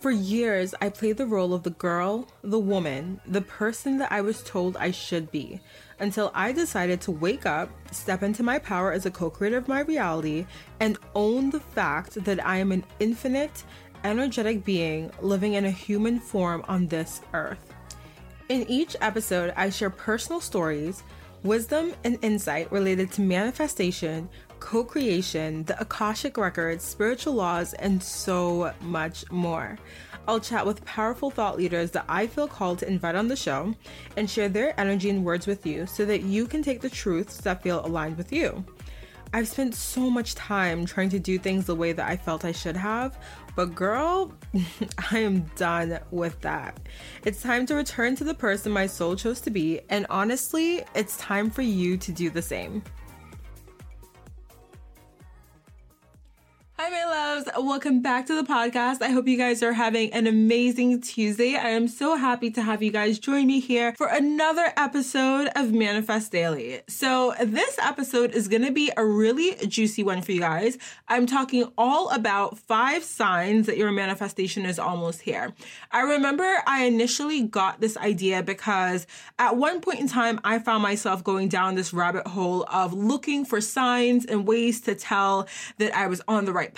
For years, I played the role of the girl, the woman, the person that I was told I should be, until I decided to wake up, step into my power as a co creator of my reality, and own the fact that I am an infinite, energetic being living in a human form on this earth. In each episode, I share personal stories, wisdom, and insight related to manifestation, co creation, the Akashic Records, spiritual laws, and so much more. I'll chat with powerful thought leaders that I feel called to invite on the show and share their energy and words with you so that you can take the truths that feel aligned with you. I've spent so much time trying to do things the way that I felt I should have, but girl, I am done with that. It's time to return to the person my soul chose to be, and honestly, it's time for you to do the same. Loves. Welcome back to the podcast. I hope you guys are having an amazing Tuesday. I am so happy to have you guys join me here for another episode of Manifest Daily. So, this episode is going to be a really juicy one for you guys. I'm talking all about five signs that your manifestation is almost here. I remember I initially got this idea because at one point in time, I found myself going down this rabbit hole of looking for signs and ways to tell that I was on the right right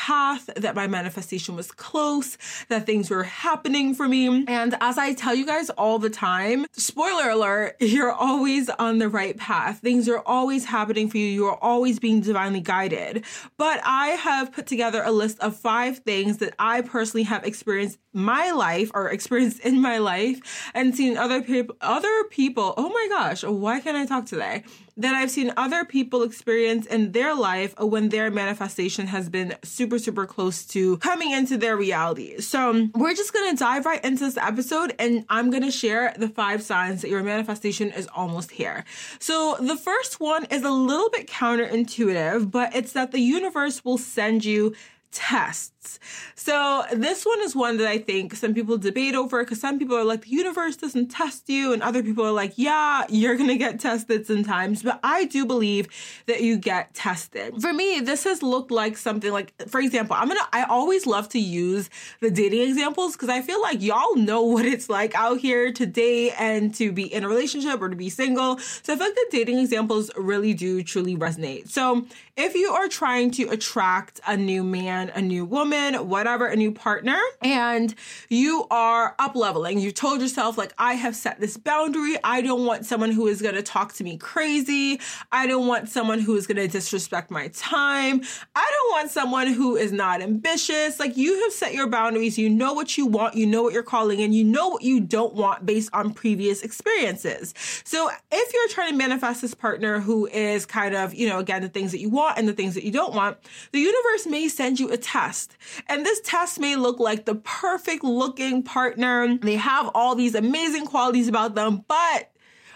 path, that my manifestation was close, that things were happening for me. And as I tell you guys all the time, spoiler alert, you're always on the right path. Things are always happening for you. You are always being divinely guided. But I have put together a list of five things that I personally have experienced my life or experienced in my life and seen other people other people oh my gosh why can't i talk today that I've seen other people experience in their life when their manifestation has been super, super close to coming into their reality. So, um, we're just gonna dive right into this episode and I'm gonna share the five signs that your manifestation is almost here. So, the first one is a little bit counterintuitive, but it's that the universe will send you tests. So this one is one that I think some people debate over because some people are like, the universe doesn't test you, and other people are like, yeah, you're gonna get tested sometimes. But I do believe that you get tested. For me, this has looked like something like, for example, I'm gonna I always love to use the dating examples because I feel like y'all know what it's like out here to date and to be in a relationship or to be single. So I feel like the dating examples really do truly resonate. So if you are trying to attract a new man, a new woman, whatever, a new partner, and you are up leveling, you told yourself, like, I have set this boundary. I don't want someone who is going to talk to me crazy. I don't want someone who is going to disrespect my time. I don't want someone who is not ambitious. Like, you have set your boundaries. You know what you want. You know what you're calling, and you know what you don't want based on previous experiences. So, if you're trying to manifest this partner who is kind of, you know, again, the things that you want, want and the things that you don't want, the universe may send you a test. And this test may look like the perfect looking partner. They have all these amazing qualities about them, but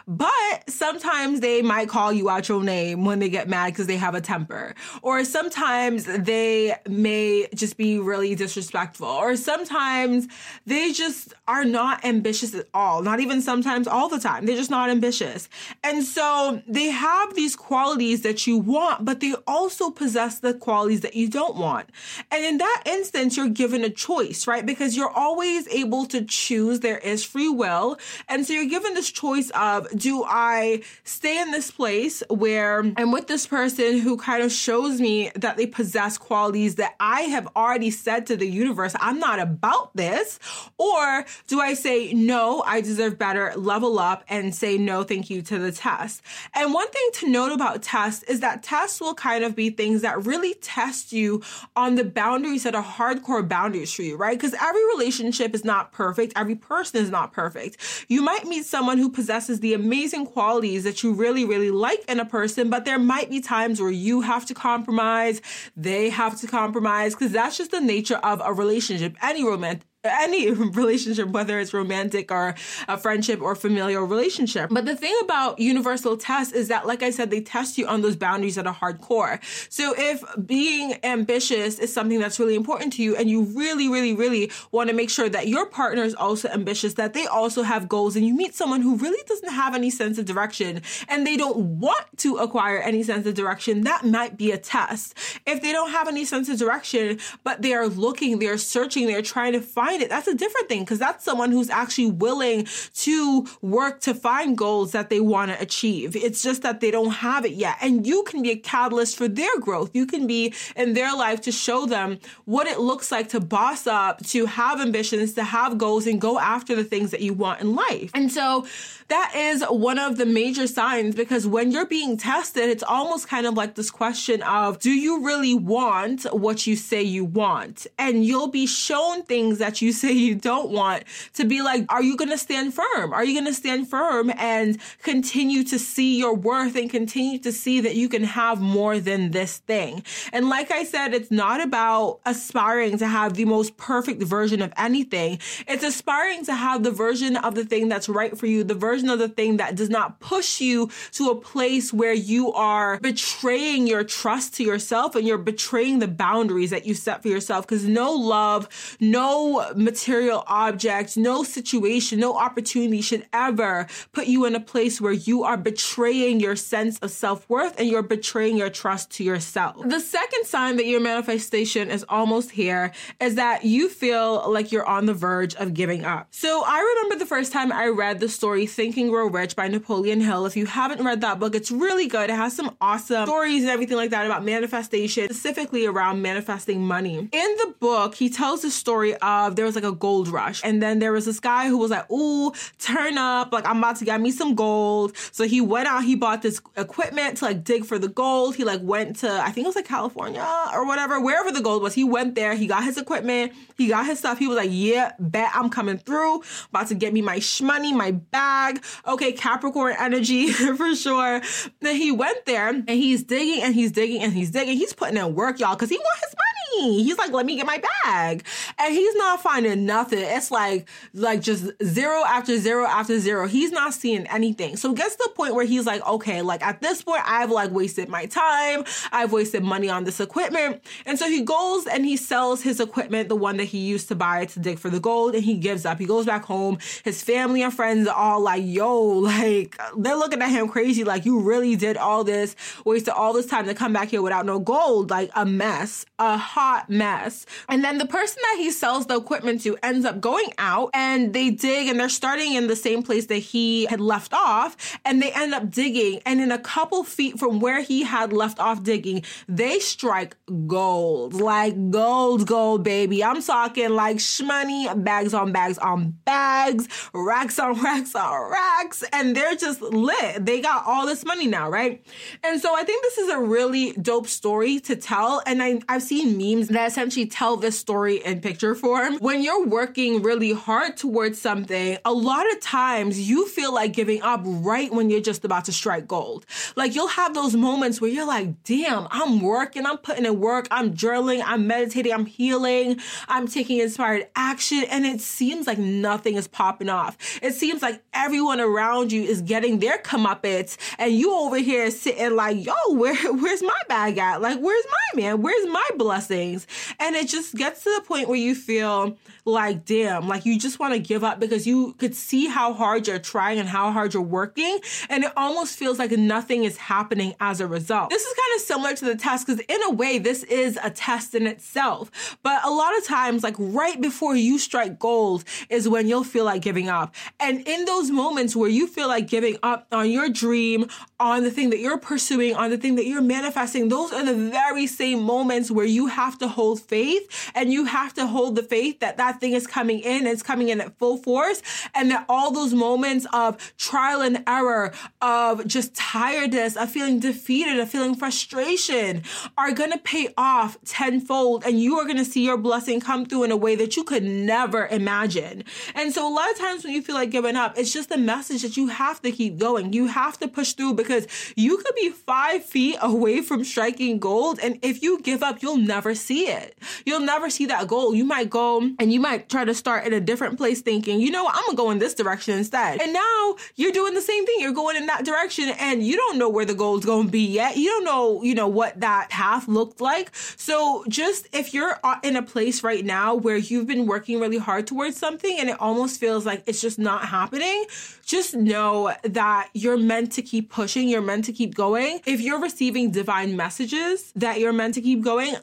but sometimes they might call you out your name when they get mad because they have a temper. Or sometimes they may just be really disrespectful. Or sometimes they just are not ambitious at all. Not even sometimes all the time. They're just not ambitious. And so they have these qualities that you want, but they also possess the qualities that you don't want. And in that instance, you're given a choice, right? Because you're always able to choose. There is free will. And so you're given this choice of do I stay in this place where I'm with this person who kind of shows me that they possess qualities that I have already said to the universe, I'm not about this? Or do I say, no, I deserve better, level up, and say no, thank you to the test? And one thing to note about tests is that tests will kind of be things that really test you on the boundaries that are hardcore boundaries for you, right? Because every relationship is not perfect, every person is not perfect. You might meet someone who possesses the amazing qualities that you really, really like in a person, but there might be times where you have to compromise, they have to compromise, because that's just the nature of a relationship, any romantic any relationship, whether it's romantic or a friendship or familial relationship. But the thing about universal tests is that, like I said, they test you on those boundaries that are hardcore. So if being ambitious is something that's really important to you and you really, really, really want to make sure that your partner is also ambitious, that they also have goals, and you meet someone who really doesn't have any sense of direction and they don't want to acquire any sense of direction, that might be a test. If they don't have any sense of direction, but they are looking, they're searching, they're trying to find it, that's a different thing because that's someone who's actually willing to work to find goals that they want to achieve. It's just that they don't have it yet. And you can be a catalyst for their growth. You can be in their life to show them what it looks like to boss up, to have ambitions, to have goals, and go after the things that you want in life. And so that is one of the major signs because when you're being tested, it's almost kind of like this question of do you really want what you say you want? And you'll be shown things that you say you don't want to be like, are you going to stand firm? Are you going to stand firm and continue to see your worth and continue to see that you can have more than this thing? And like I said, it's not about aspiring to have the most perfect version of anything. It's aspiring to have the version of the thing that's right for you, the version of the thing that does not push you to a place where you are betraying your trust to yourself and you're betraying the boundaries that you set for yourself. Because no love, no material object, no situation, no opportunity should ever put you in a place where you are betraying your sense of self worth and you're betraying your trust to yourself. The second sign that your manifestation is almost here is that you feel like you're on the verge of giving up. So I remember the first time I read the story, Think and Grow Rich by Napoleon Hill. If you haven't read that book, it's really good. It has some awesome stories and everything like that about manifestation, specifically around manifesting money. In the book, he tells the story of there was like a gold rush, and then there was this guy who was like, "Ooh, turn up! Like I'm about to get me some gold." So he went out, he bought this equipment to like dig for the gold. He like went to I think it was like California or whatever, wherever the gold was. He went there. He got his equipment. He got his stuff. He was like, "Yeah, bet I'm coming through. About to get me my shmoney, my bag." Okay, Capricorn energy for sure. Then he went there and he's digging and he's digging and he's digging. He's putting in work, y'all, because he wants his money. He's like, let me get my bag. And he's not finding nothing. It's like, like just zero after zero after zero. He's not seeing anything. So it gets to the point where he's like, okay, like at this point, I've like wasted my time. I've wasted money on this equipment. And so he goes and he sells his equipment, the one that he used to buy to dig for the gold, and he gives up. He goes back home. His family and friends are all like, yo, like they're looking at him crazy, like you really did all this, wasted all this time to come back here without no gold, like a mess, a hot mess. And then the person that he sells the equipment to ends up going out and they dig and they're starting in the same place that he had left off and they end up digging and in a couple feet from where he had left off digging, they strike gold, like gold, gold, baby. I'm talking like shmoney, bags on bags on bags, racks on racks on racks, and they're just lit. They got all this money now, right? And so I think this is a really dope story to tell. And I, I've seen that essentially tell this story in picture form. When you're working really hard towards something, a lot of times you feel like giving up right when you're just about to strike gold. Like you'll have those moments where you're like, damn, I'm working, I'm putting in work, I'm journaling, I'm meditating, I'm healing, I'm taking inspired action, and it seems like nothing is popping off. It seems like everyone around you is getting their comeuppance, and you over here sitting like, yo, where where's my bag at? Like, where's my man? Where's my blessings? And it just gets to the point where you feel like, damn, like you just want to give up because you could see how hard you're trying and how hard you're working. And it almost feels like nothing is happening as a result. This is kind of similar to the test because, in a way, this is a test in itself. But a lot of times, like right before you strike gold, is when you'll feel like giving up. And in those moments where you feel like giving up on your dream, on the thing that you're pursuing, on the thing that you're manifesting, those are the very same moments where you have to hold faith and you have to hold the faith that that thing is coming in, it's coming in at full force, and that all those moments of trial and error, of just tiredness, of feeling defeated, of feeling frustration are gonna pay off tenfold, and you are gonna see your blessing come through in a way that you could never imagine. And so, a lot of times when you feel like giving up, it's just a message that you have to keep going. You have to push through because you could be five feet away from striking gold, and if you give up, you'll never see it. You'll never see that goal. You might go and you might try to start in a different place thinking, you know what, I'm gonna go in this direction instead. And now you're doing the same thing. You're going in that direction and you don't know where the goal is gonna be yet. You don't know, you know, what that path looked like. So just if you're uh, in a place right now where you've been working really hard towards something and it almost feels like it's just not happening, just know that you're meant to keep pushing. You're meant to keep going. If you're receiving divine messages that you're meant to keep going,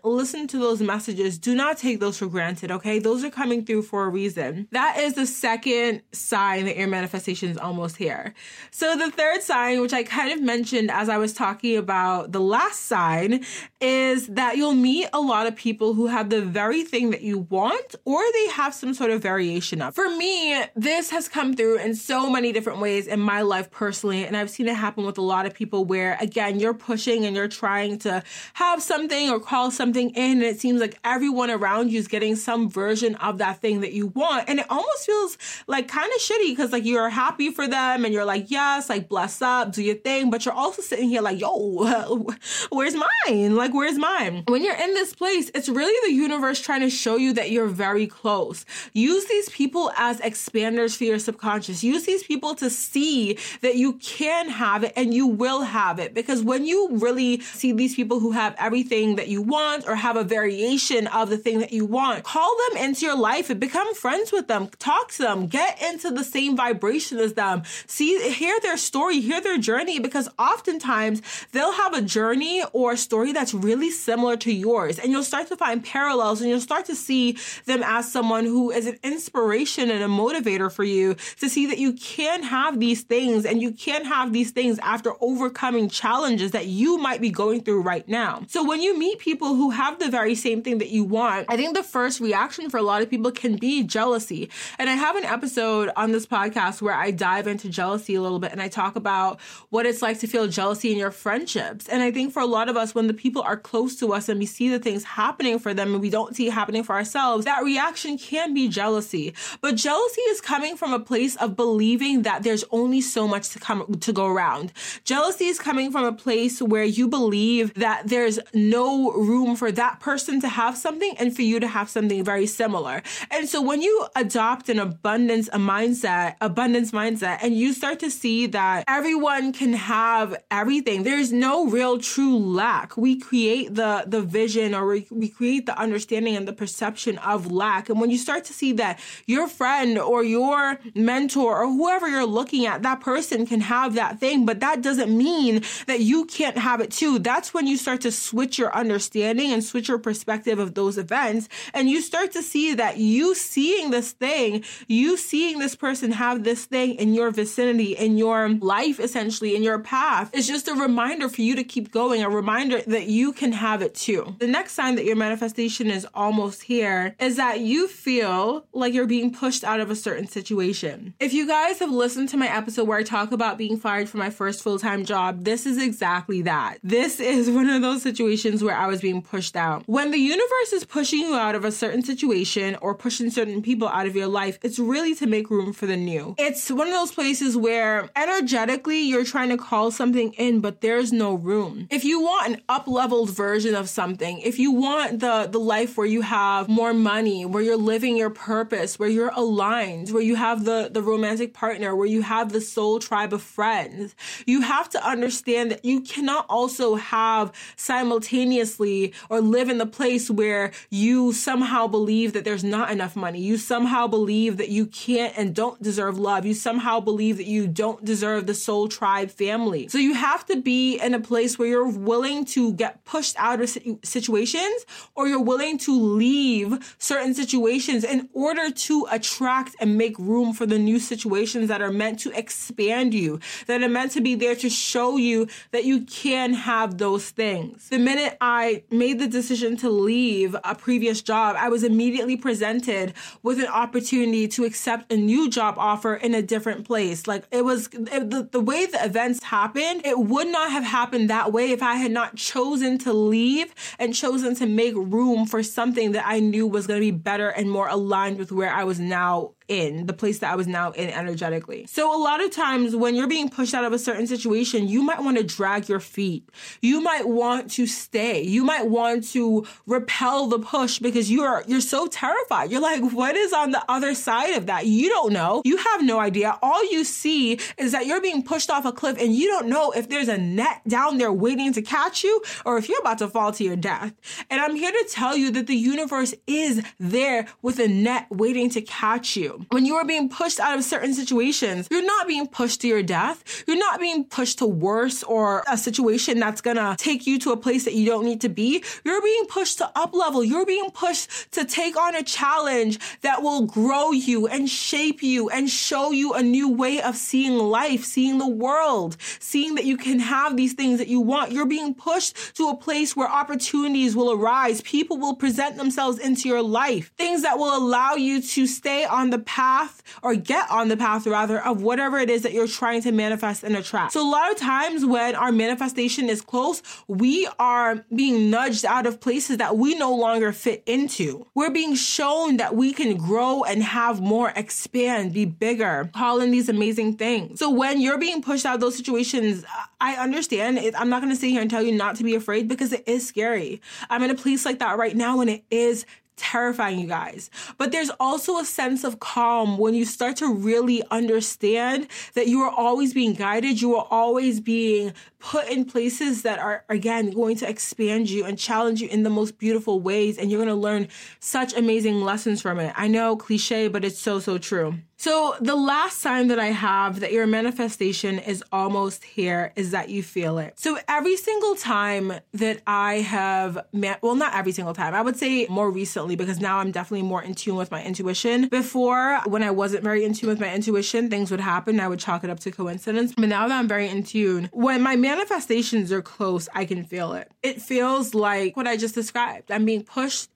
to those messages. Do not take those for granted, okay? Those are coming through for a reason. That is the second sign that your manifestation is almost here. So the third sign, which I kind of mentioned as I was talking about the last sign, is that you'll meet a lot of people who have the very thing that you want or they have some sort of variation of. For me, this has come through in so many different ways in my life personally, and I've seen it happen with a lot of people where, again, you're pushing and you're trying to have something or call something in, and it seems like everyone around you is getting some version of that thing that you want. And it almost feels like kind of shitty because, like, you're happy for them and you're like, yes, like, bless up, do your thing, but you're also sitting here like, yo, where's mine? Like, where's mine? When you're in this place, it's really the universe trying to show you that you're very close. Use these people as expanders for your subconscious. Use these people to see that you can have it and you will have it. Because when you really see these people who have everything that you want or have a variation of the thing that you want, call them into your life and become friends with them. Talk to them. Get into the same vibration as them. See, hear their story, hear their journey, because oftentimes they'll have a journey or a story that's really similar to yours. And you'll start to find parallels and you'll start to see them as someone who is an inspiration and a motivator for you to see that you can have these things and you can have these things after overcoming challenges that you might be going through right now. So when you meet people who have the very same thing that you want, I think the first reaction for a lot of people can be jealousy. And I have an episode on this podcast where I dive into jealousy a little bit and I talk about what it's like to feel jealousy in your friendships. And I think for a lot of us, when the people are close to us and we see the things happening for them and we don't see it happening for ourselves, that reaction can be jealousy. But jealousy is coming from a place of believing that there's only so much to come to go around. Jealousy is coming from a place where you believe that there's no room for that person to have something and for you to have something very similar. And so when you adopt an abundance a mindset, abundance mindset, and you start to see that everyone can have everything, there's no real true lack. We create the the vision or we, we create the understanding and the perception of lack. And when you start to see that your friend or your mentor or whoever you're looking at, that person can have that thing, but that doesn't mean that you can't have it too. That's when you start to switch your understanding and switch your perspective of those events. And you start to see that you seeing this thing, you seeing this person have this thing in your vicinity, in your life, essentially, in your path, is just a reminder for you to keep going, a reminder that you can have it too. The next sign that your manifestation is almost here is that you feel like you're being pushed out of a certain situation. If you guys have listened to my episode where I talk about being fired from my first full time job, this is exactly that. This is one of those situations where I was being pushed out. When the universe is pushing you out of a certain situation or pushing certain people out of your life, it's really to make room for the new. It's one of those places where energetically you're trying to call something in, but there's no room. If you want an up leveled version of something, if you want the, the life where you have more money, where you're living your purpose, where you're aligned, where you have the, the romantic partner, where you have the soul tribe of friends, you have to understand that you cannot also have simultaneously or live in the place where you somehow believe that there's not enough money. You somehow believe that you can't and don't deserve love. You somehow believe that you don't deserve the soul tribe family. So you have to be in a place where you're willing to get pushed out of situations or you're willing to leave certain situations in order to attract and make room for the new situations that are meant to expand you, that are meant to be there to show you that you can have those things. The minute I made the decision to leave a previous job, I was immediately presented with an opportunity to accept a new job offer in a different place. Like it was it, the, the way the events happened, it would not have happened that way if I had not chosen to leave and chosen to make room for something that I knew was going to be better and more aligned with where I was now in, the place that I was now in energetically. So a lot of times when you're being pushed out of a certain situation, you might want to drag your feet. You might want to stay. You might want to repel the push because you're you're so terrified. You're like, what is on the other side of that? You don't know. You have no idea. All you see is that you're being pushed off a cliff and you don't know if there's a net down there waiting to catch you or if you're about to fall to your death. And I'm here to tell you that the universe is there with a net waiting to catch you. When you are being pushed out of certain situations, you're not being pushed to your death. You're not being pushed to worse or a situation that's gonna take you to a place that you don't need to be. You're being pushed to up level. You're being pushed to take on a challenge that will grow you and shape you and show you a new way of seeing life, seeing the world, seeing that you can have these things that you want. You're being pushed to a place where opportunities will arise. People will present themselves into your life. Things that will allow you to stay on the path or get on the path rather of whatever it is that you're trying to manifest and attract. So a lot of times when our manifestation is close, we are being nudged out of places that we no longer fit into. We're being shown that we can grow and have more, expand, be bigger, call in these amazing things. So when you're being pushed out of those situations, I understand. It, I'm not going to sit here and tell you not to be afraid because it is scary. I'm in a place like that right now and it is terrifying, you guys. But there's also a sense of calm when you start to really understand that you are always being guided, you are always being put in places that are, again, going to expand you and challenge you in the most beautiful ways. And you're going to learn such amazing lessons from it. I know cliche, but it's so, so true. So, the last sign that I have that your manifestation is almost here is that you feel it. So, every single time that I have, well, not every single time, I would say more recently because now I'm definitely more in tune with my intuition. Before, when I wasn't very in tune with my intuition, things would happen. I would chalk it up to coincidence. But now that I'm very in tune, when my manifestations are close, I can feel it. It feels like what I just described. I'm being pushed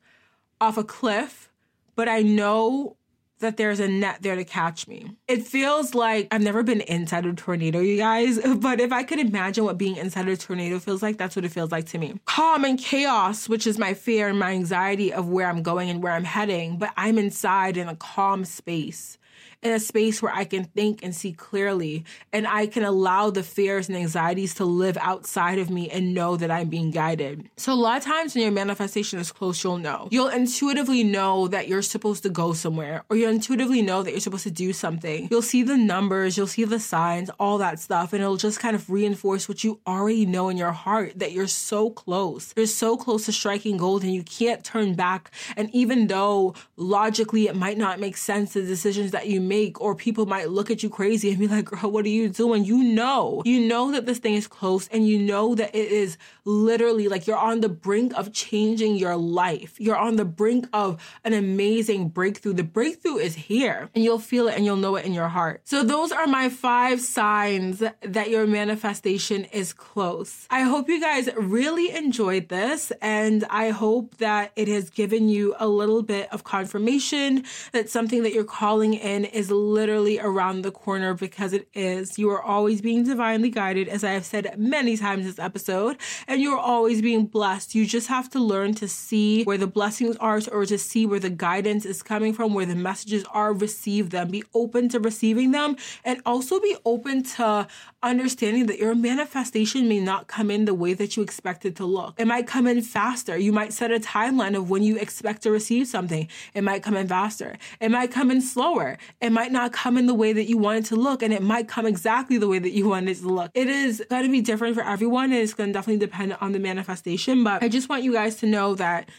off a cliff, but I know that there's a net there to catch me. It feels like I've never been inside a tornado, you guys, but if I could imagine what being inside a tornado feels like, that's what it feels like to me. Calm and chaos, which is my fear and my anxiety of where I'm going and where I'm heading, but I'm inside in a calm space in a space where I can think and see clearly and I can allow the fears and anxieties to live outside of me and know that I'm being guided. So a lot of times when your manifestation is close, you'll know. You'll intuitively know that you're supposed to go somewhere or you'll intuitively know that you're supposed to do something. You'll see the numbers, you'll see the signs, all that stuff, and it'll just kind of reinforce what you already know in your heart that you're so close. You're so close to striking gold and you can't turn back. And even though logically it might not make sense, the decisions that you make, or people might look at you crazy and be like, girl, what are you doing? You know, you know that this thing is close and you know that it is literally like you're on the brink of changing your life. You're on the brink of an amazing breakthrough. The breakthrough is here and you'll feel it and you'll know it in your heart. So those are my five signs that your manifestation is close. I hope you guys really enjoyed this and I hope that it has given you a little bit of confirmation that something that you're calling in is literally around the corner because it is. You are always being divinely guided, as I have said many times this episode, and you're always being blessed. You just have to learn to see where the blessings are or to see where the guidance is coming from, where the messages are, receive them. Be open to receiving them and also be open to understanding that your manifestation may not come in the way that you expect it to look. It might come in faster. You might set a timeline of when you expect to receive something. It might come in faster. It might come in slower. It might not come in the way that you want it to look, and it might come exactly the way that you want it to look. It is going to be different for everyone, and it's going to definitely depend on the manifestation. But I just want you guys to know that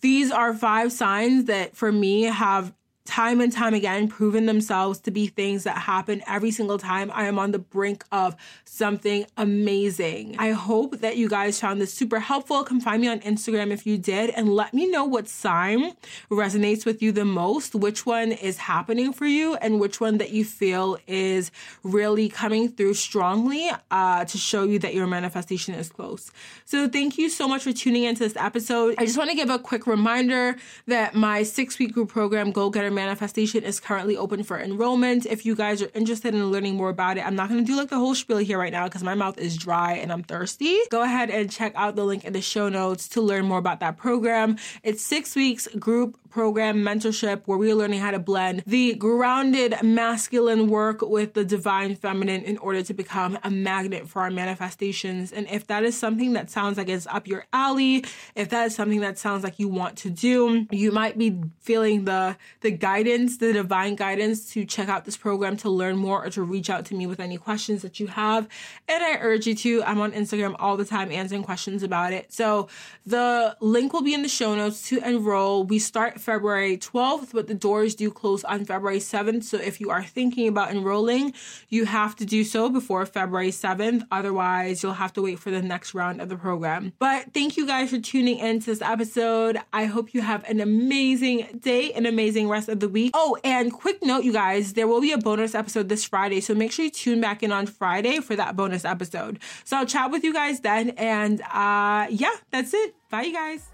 these are five signs that for me have time and time again proven themselves to be things that happen every single time I am on the brink of something amazing. I hope that you guys found this super helpful. Come find me on Instagram if you did and let me know what sign resonates with you the most, which one is happening for you, and which one that you feel is really coming through strongly uh, to show you that your manifestation is close. So, thank you so much for tuning into this episode. I just want to give a quick reminder that my six week group program, Goal Getter Manifestation is currently open for enrollment. If you guys are interested in learning more about it, I'm not going to do like the whole spiel here right now because my mouth is dry and I'm thirsty. Go ahead and check out the link in the show notes to learn more about that program. It's six weeks group program mentorship where we are learning how to blend the grounded masculine work with the divine feminine in order to become a magnet for our manifestations. And if that is something that sounds like it's up your alley, if that is something that sounds like you want to do, you might be feeling the the guidance, the divine guidance to check out this program to learn more or to reach out to me with any questions that you have. And I urge you to. I'm on Instagram all the time answering questions about it. So the link will be in the show notes to enroll. We start February 12th, but the doors do close on February 7th. So if you are thinking about enrolling, you have to do so before February 7th. Otherwise, you'll have to wait for the next round of the program. But thank you guys for tuning in to this episode. I hope you have an amazing day, an amazing rest of the week. Oh, and quick note, you guys, there will be a bonus episode this Friday. So make sure you tune back in on Friday for that bonus episode. So I'll chat with you guys then. And uh, yeah, that's it. Bye, you guys.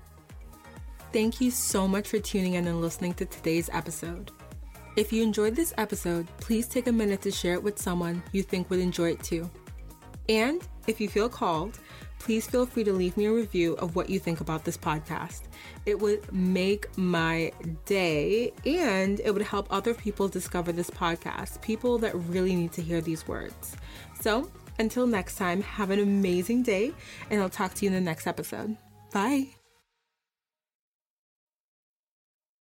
Thank you so much for tuning in and listening to today's episode. If you enjoyed this episode, please take a minute to share it with someone you think would enjoy it too. And if you feel called, please feel free to leave me a review of what you think about this podcast. It would make my day and it would help other people discover this podcast, people that really need to hear these words. So, until next time, have an amazing day, and I'll talk to you in the next episode. Bye.